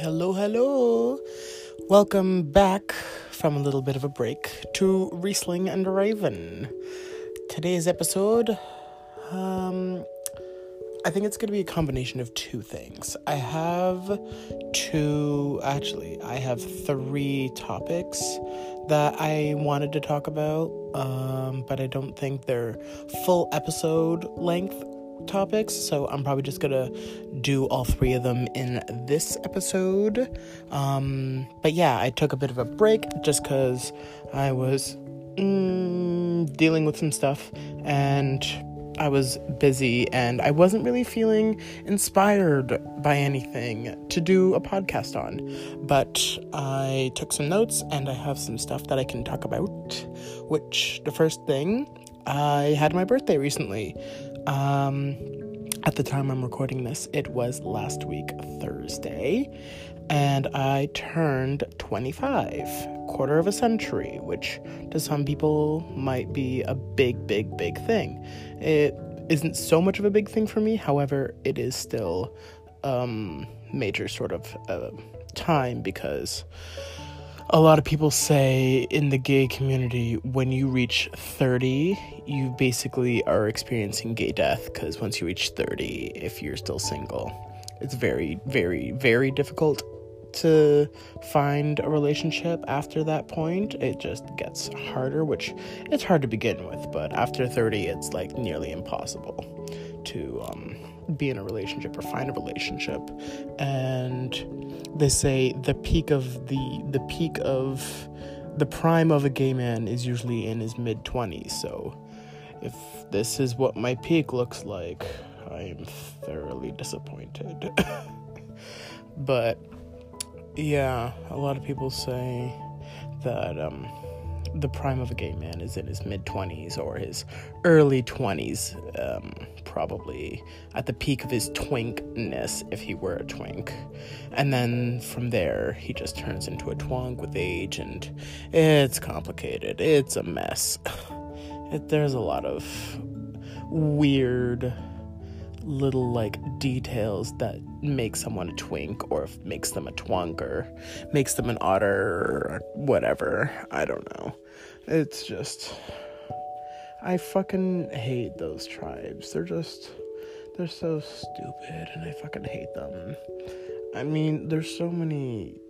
Hello, hello. Welcome back from a little bit of a break to Riesling and Raven. Today's episode, um, I think it's going to be a combination of two things. I have two, actually, I have three topics that I wanted to talk about, um, but I don't think they're full episode length topics, so I'm probably just gonna do all three of them in this episode. Um, but yeah, I took a bit of a break just because I was mm, dealing with some stuff and I was busy and I wasn't really feeling inspired by anything to do a podcast on. But I took some notes and I have some stuff that I can talk about. Which, the first thing, I had my birthday recently. Um, at the time I'm recording this, it was last week, Thursday, and I turned 25, quarter of a century, which to some people might be a big, big, big thing. It isn't so much of a big thing for me, however, it is still um, major sort of uh, time because a lot of people say in the gay community when you reach 30 you basically are experiencing gay death because once you reach 30 if you're still single it's very very very difficult to find a relationship after that point. It just gets harder which it's hard to begin with but after 30 it's like nearly impossible to um, be in a relationship or find a relationship. And they say the peak of the the peak of the prime of a gay man is usually in his mid 20s so if this is what my peak looks like i'm thoroughly disappointed. But yeah a lot of people say that um the prime of a gay man is in his mid 20s or his early 20s, um, probably at the peak of his twinkness if he were a twink. And then from there, he just turns into a twunk with age, and it's complicated. It's a mess. It, there's a lot of weird little like details that make someone a twink or makes them a twunk or makes them an otter or whatever. I don't know. It's just I fucking hate those tribes. They're just they're so stupid and I fucking hate them. I mean, there's so many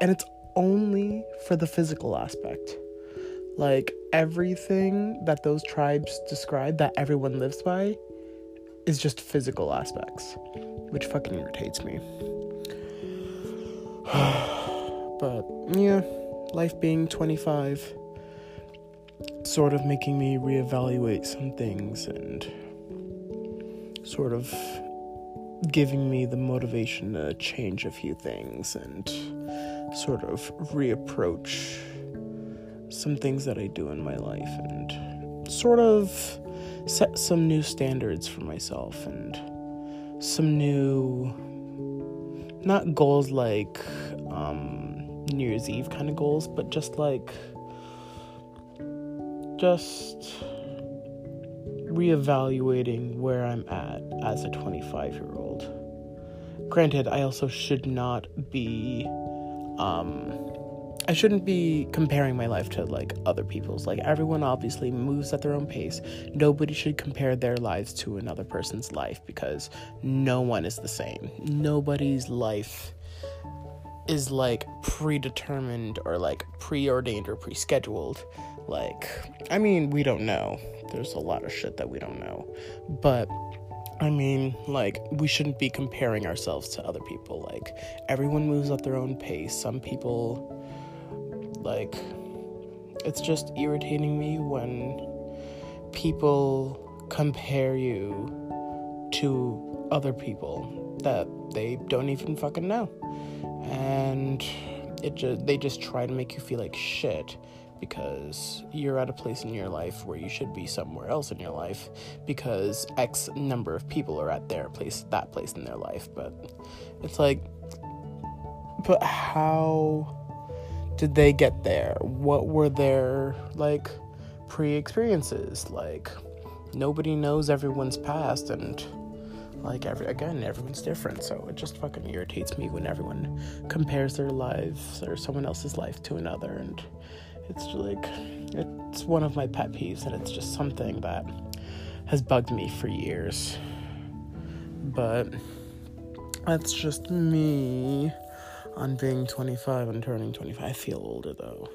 and it's only for the physical aspect. Like everything that those tribes describe that everyone lives by is just physical aspects, which fucking irritates me. but yeah, life being 25, sort of making me reevaluate some things and sort of giving me the motivation to change a few things and sort of reapproach some things that I do in my life and sort of set some new standards for myself and some new not goals like um New Year's Eve kind of goals, but just like just reevaluating where I'm at as a 25 year old. Granted, I also should not be um I shouldn't be comparing my life to like other people's. Like everyone obviously moves at their own pace. Nobody should compare their lives to another person's life because no one is the same. Nobody's life is like predetermined or like preordained or pre-scheduled. Like I mean, we don't know. There's a lot of shit that we don't know. But I mean, like, we shouldn't be comparing ourselves to other people. Like, everyone moves at their own pace. Some people like, it's just irritating me when people compare you to other people that they don't even fucking know. And it just they just try to make you feel like shit because you're at a place in your life where you should be somewhere else in your life because X number of people are at their place, that place in their life. But it's like, but how did they get there? What were their like pre experiences? Like, nobody knows everyone's past, and like every again everyone's different so it just fucking irritates me when everyone compares their lives or someone else's life to another and it's like it's one of my pet peeves and it's just something that has bugged me for years but that's just me on being 25 and turning 25 i feel older though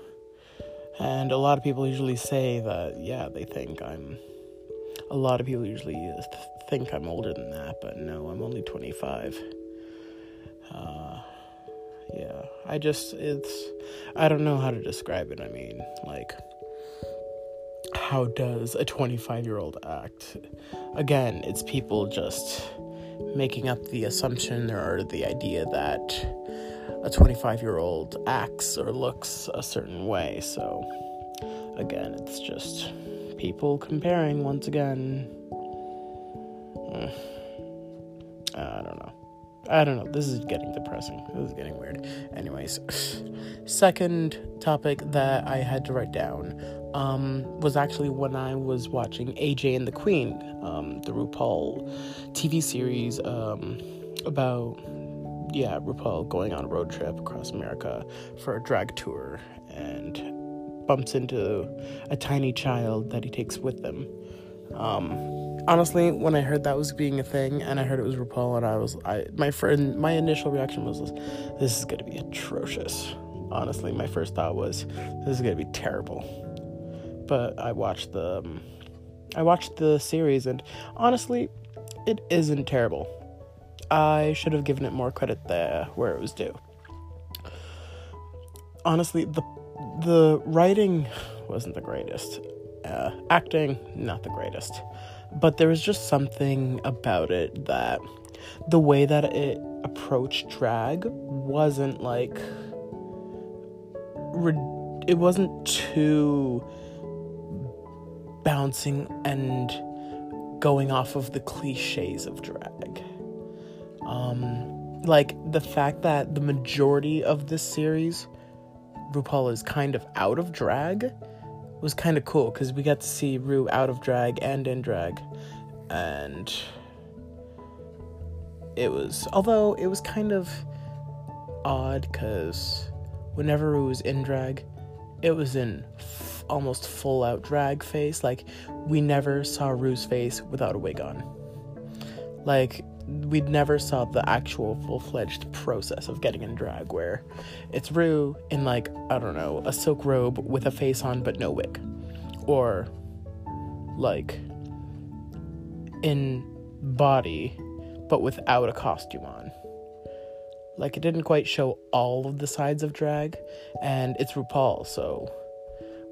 and a lot of people usually say that yeah they think i'm a lot of people usually think I'm older than that, but no, I'm only 25. Uh, yeah, I just, it's, I don't know how to describe it. I mean, like, how does a 25 year old act? Again, it's people just making up the assumption or the idea that a 25 year old acts or looks a certain way. So, again, it's just people comparing once again. Mm. I don't know. I don't know. This is getting depressing. This is getting weird. Anyways, second topic that I had to write down um, was actually when I was watching AJ and the Queen, um, the RuPaul TV series um, about, yeah, RuPaul going on a road trip across America for a drag tour and bumps into a tiny child that he takes with them. Um, honestly, when I heard that was being a thing and I heard it was RuPaul, and I was, I my friend, my initial reaction was, this is gonna be atrocious. Honestly, my first thought was, this is gonna be terrible. But I watched the, um, I watched the series, and honestly, it isn't terrible. I should have given it more credit there where it was due. Honestly, the the writing wasn't the greatest. Uh, acting, not the greatest. But there was just something about it that the way that it approached drag wasn't like. It wasn't too bouncing and going off of the cliches of drag. Um, like the fact that the majority of this series RuPaul is kind of out of drag was kind of cool because we got to see Ru out of drag and in drag. And it was, although it was kind of odd because whenever Ru was in drag, it was in f- almost full out drag face. Like, we never saw Ru's face without a wig on. Like, we never saw the actual full-fledged process of getting in drag where it's Ru in like I don't know a silk robe with a face on but no wig. Or like in body but without a costume on. Like it didn't quite show all of the sides of drag and it's RuPaul so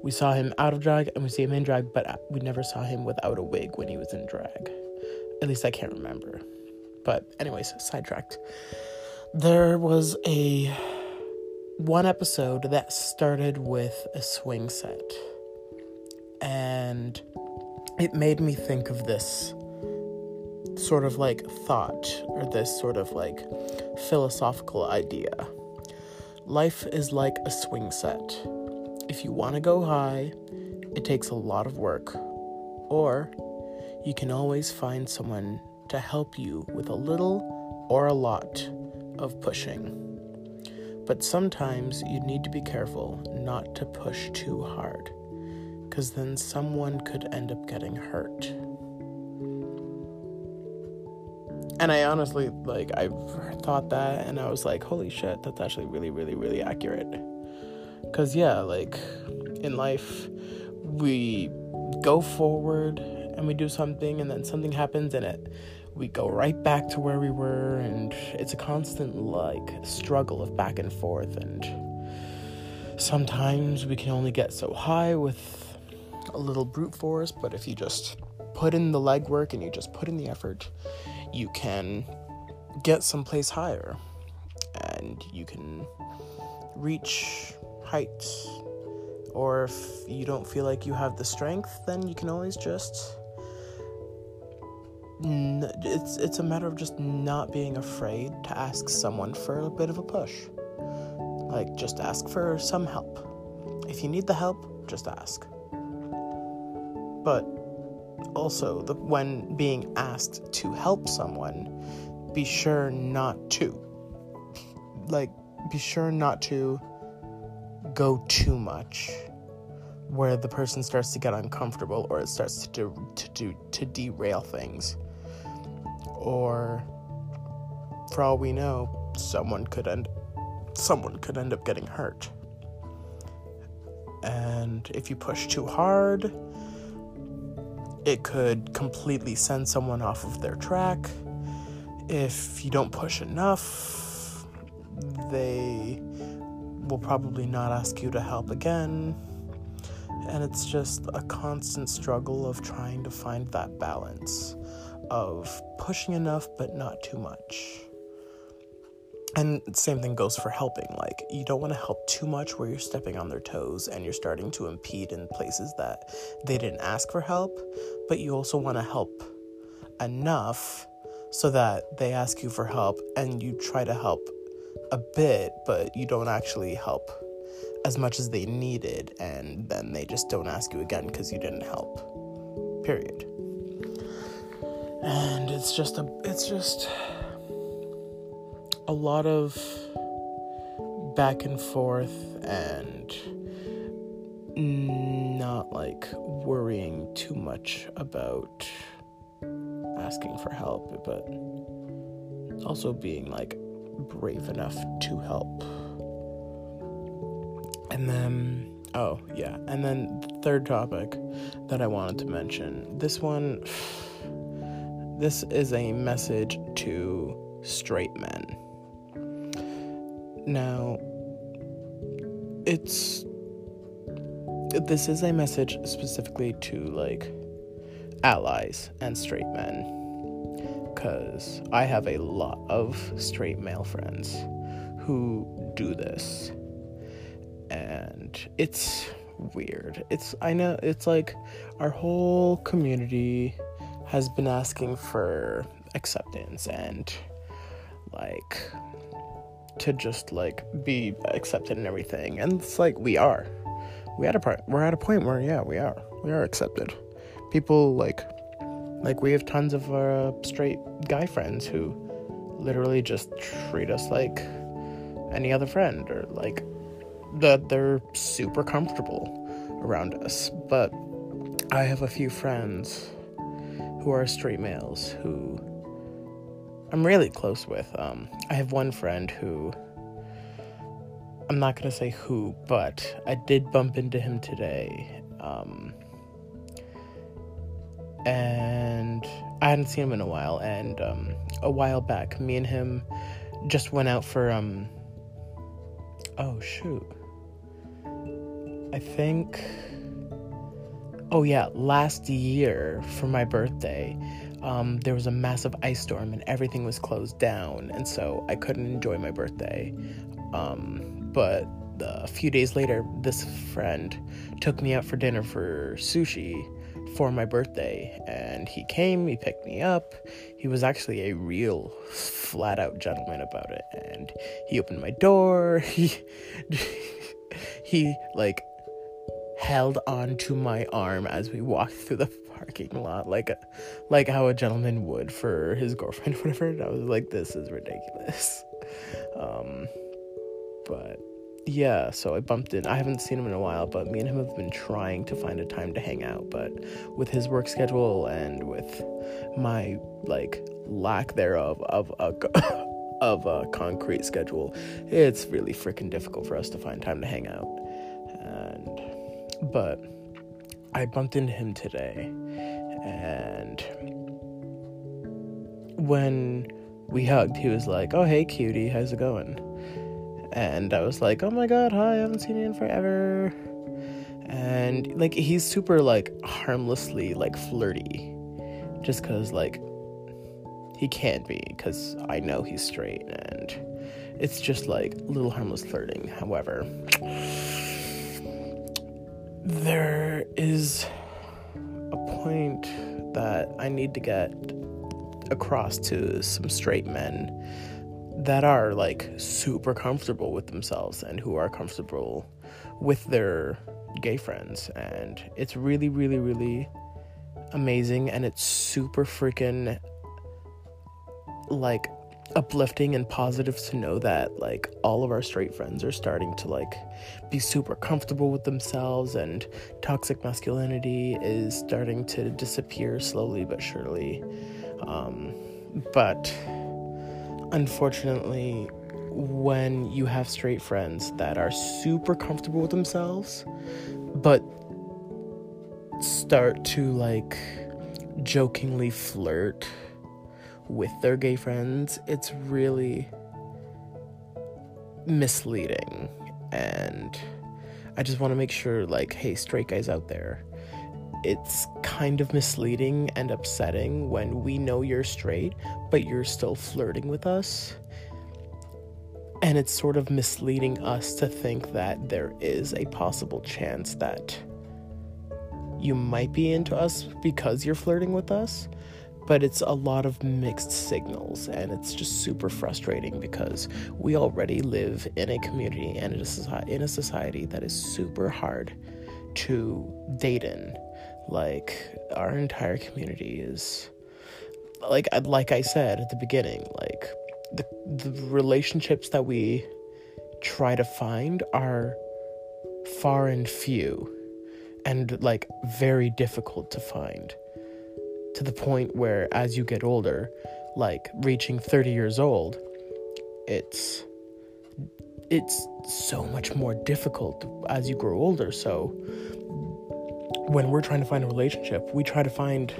we saw him out of drag and we see him in drag but we never saw him without a wig when he was in drag. At least I can't remember but, anyways, sidetracked. There was a one episode that started with a swing set, and it made me think of this sort of like thought or this sort of like philosophical idea. Life is like a swing set. If you want to go high, it takes a lot of work, or you can always find someone to help you with a little or a lot of pushing. But sometimes you need to be careful not to push too hard, because then someone could end up getting hurt. And I honestly, like, I've thought that and I was like, holy shit, that's actually really, really, really accurate. Because, yeah, like, in life, we go forward and we do something and then something happens and it we go right back to where we were and it's a constant like struggle of back and forth and sometimes we can only get so high with a little brute force but if you just put in the legwork and you just put in the effort you can get someplace higher and you can reach heights or if you don't feel like you have the strength then you can always just it's it's a matter of just not being afraid to ask someone for a bit of a push. Like just ask for some help. If you need the help, just ask. But also the when being asked to help someone be sure not to like be sure not to go too much where the person starts to get uncomfortable or it starts to do, to do to derail things or for all we know someone could end someone could end up getting hurt. And if you push too hard it could completely send someone off of their track. If you don't push enough they will probably not ask you to help again. And it's just a constant struggle of trying to find that balance of pushing enough but not too much. And same thing goes for helping. Like, you don't want to help too much where you're stepping on their toes and you're starting to impede in places that they didn't ask for help, but you also want to help enough so that they ask you for help and you try to help a bit, but you don't actually help as much as they needed, and then they just don't ask you again because you didn't help. Period. And it's just a it's just a lot of back and forth and not like worrying too much about asking for help, but also being like brave enough to help. And then, oh, yeah. And then, the third topic that I wanted to mention this one, this is a message to straight men. Now, it's this is a message specifically to like allies and straight men because I have a lot of straight male friends who do this and it's weird. It's I know it's like our whole community has been asking for acceptance and like to just like be accepted and everything. And it's like we are. We at a part we're at a point where yeah, we are. We are accepted. People like like we have tons of uh, straight guy friends who literally just treat us like any other friend or like that they're super comfortable around us. But I have a few friends who are straight males who I'm really close with. Um, I have one friend who I'm not gonna say who, but I did bump into him today. Um, and I hadn't seen him in a while. And um, a while back, me and him just went out for um. Oh shoot! I think. Oh, yeah, last year for my birthday, um, there was a massive ice storm and everything was closed down, and so I couldn't enjoy my birthday. Um, but a few days later, this friend took me out for dinner for sushi for my birthday, and he came, he picked me up. He was actually a real flat out gentleman about it, and he opened my door. He, he like held onto my arm as we walked through the parking lot like a, like how a gentleman would for his girlfriend whatever. And i was like this is ridiculous. Um but yeah so i bumped in. I haven't seen him in a while but me and him have been trying to find a time to hang out. But with his work schedule and with my like lack thereof of a of a concrete schedule it's really freaking difficult for us to find time to hang out. And but I bumped into him today, and when we hugged, he was like, "Oh, hey, cutie, how's it going?" And I was like, "Oh my god, hi, I haven't seen you in forever." And like, he's super like harmlessly like flirty, just cause like he can't be, cause I know he's straight, and it's just like little harmless flirting. However there is a point that I need to get across to some straight men that are like super comfortable with themselves and who are comfortable with their gay friends. And it's really really really amazing. And it's super freaking like uplifting and positive to know that like all of our straight friends are starting to like be super comfortable with themselves and toxic masculinity is starting to disappear slowly but surely. Um, but unfortunately when you have straight friends that are super comfortable with themselves but start to like jokingly flirt with their gay friends, it's really misleading. And I just want to make sure, like, hey, straight guys out there, it's kind of misleading and upsetting when we know you're straight, but you're still flirting with us. And it's sort of misleading us to think that there is a possible chance that you might be into us because you're flirting with us but it's a lot of mixed signals and it's just super frustrating because we already live in a community and in a society, in a society that is super hard to date in. Like our entire community is like like I said at the beginning like the the relationships that we try to find are far and few and like very difficult to find to the point where as you get older, like reaching 30 years old, it's it's so much more difficult as you grow older. So when we're trying to find a relationship, we try to find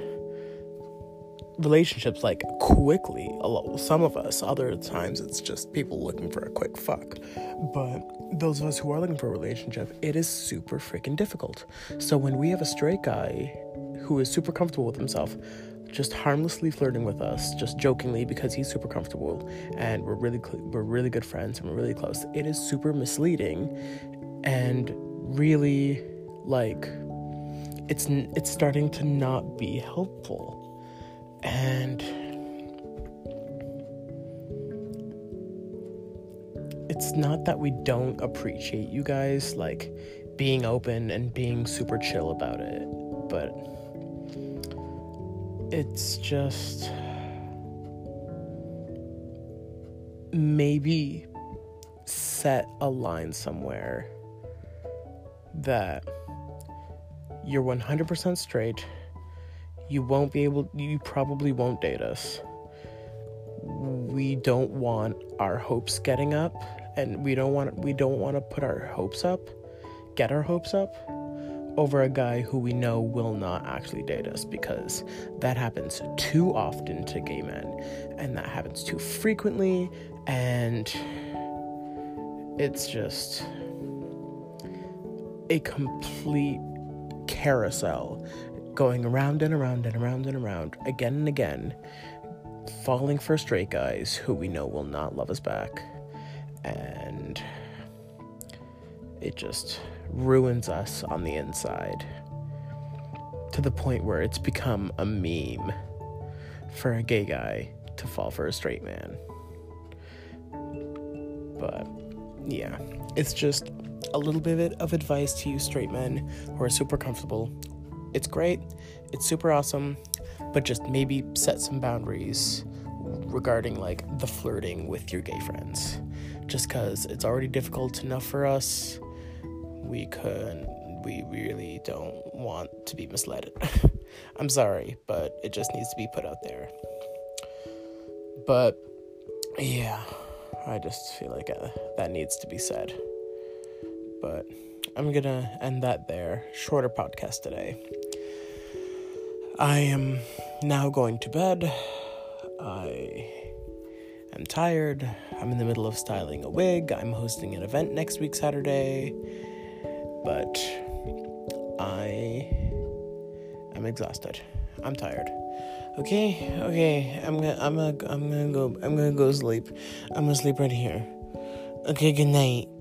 relationships like quickly. Some of us, other times it's just people looking for a quick fuck. But those of us who are looking for a relationship, it is super freaking difficult. So when we have a straight guy who is super comfortable with himself, just harmlessly flirting with us, just jokingly because he's super comfortable and we're really cl- we're really good friends and we're really close. It is super misleading and really like it's it's starting to not be helpful. And it's not that we don't appreciate you guys like being open and being super chill about it, but it's just maybe set a line somewhere that you're 100% straight. You won't be able, you probably won't date us. We don't want our hopes getting up, and we don't want, we don't want to put our hopes up, get our hopes up over a guy who we know will not actually date us because that happens too often to gay men and that happens too frequently and it's just a complete carousel going around and around and around and around again and again falling for straight guys who we know will not love us back and it just ruins us on the inside to the point where it's become a meme for a gay guy to fall for a straight man. But yeah, it's just a little bit of advice to you straight men who are super comfortable. It's great, it's super awesome, but just maybe set some boundaries regarding like the flirting with your gay friends. Just because it's already difficult enough for us we could we really don't want to be misled. I'm sorry, but it just needs to be put out there. But yeah, I just feel like uh, that needs to be said. But I'm gonna end that there. Shorter podcast today. I am now going to bed. I am tired. I'm in the middle of styling a wig. I'm hosting an event next week, Saturday but I am exhausted. I'm tired. Okay, okay. I'm gonna, I'm gonna, I'm gonna go. I'm gonna go sleep. I'm gonna sleep right here. Okay. Good night.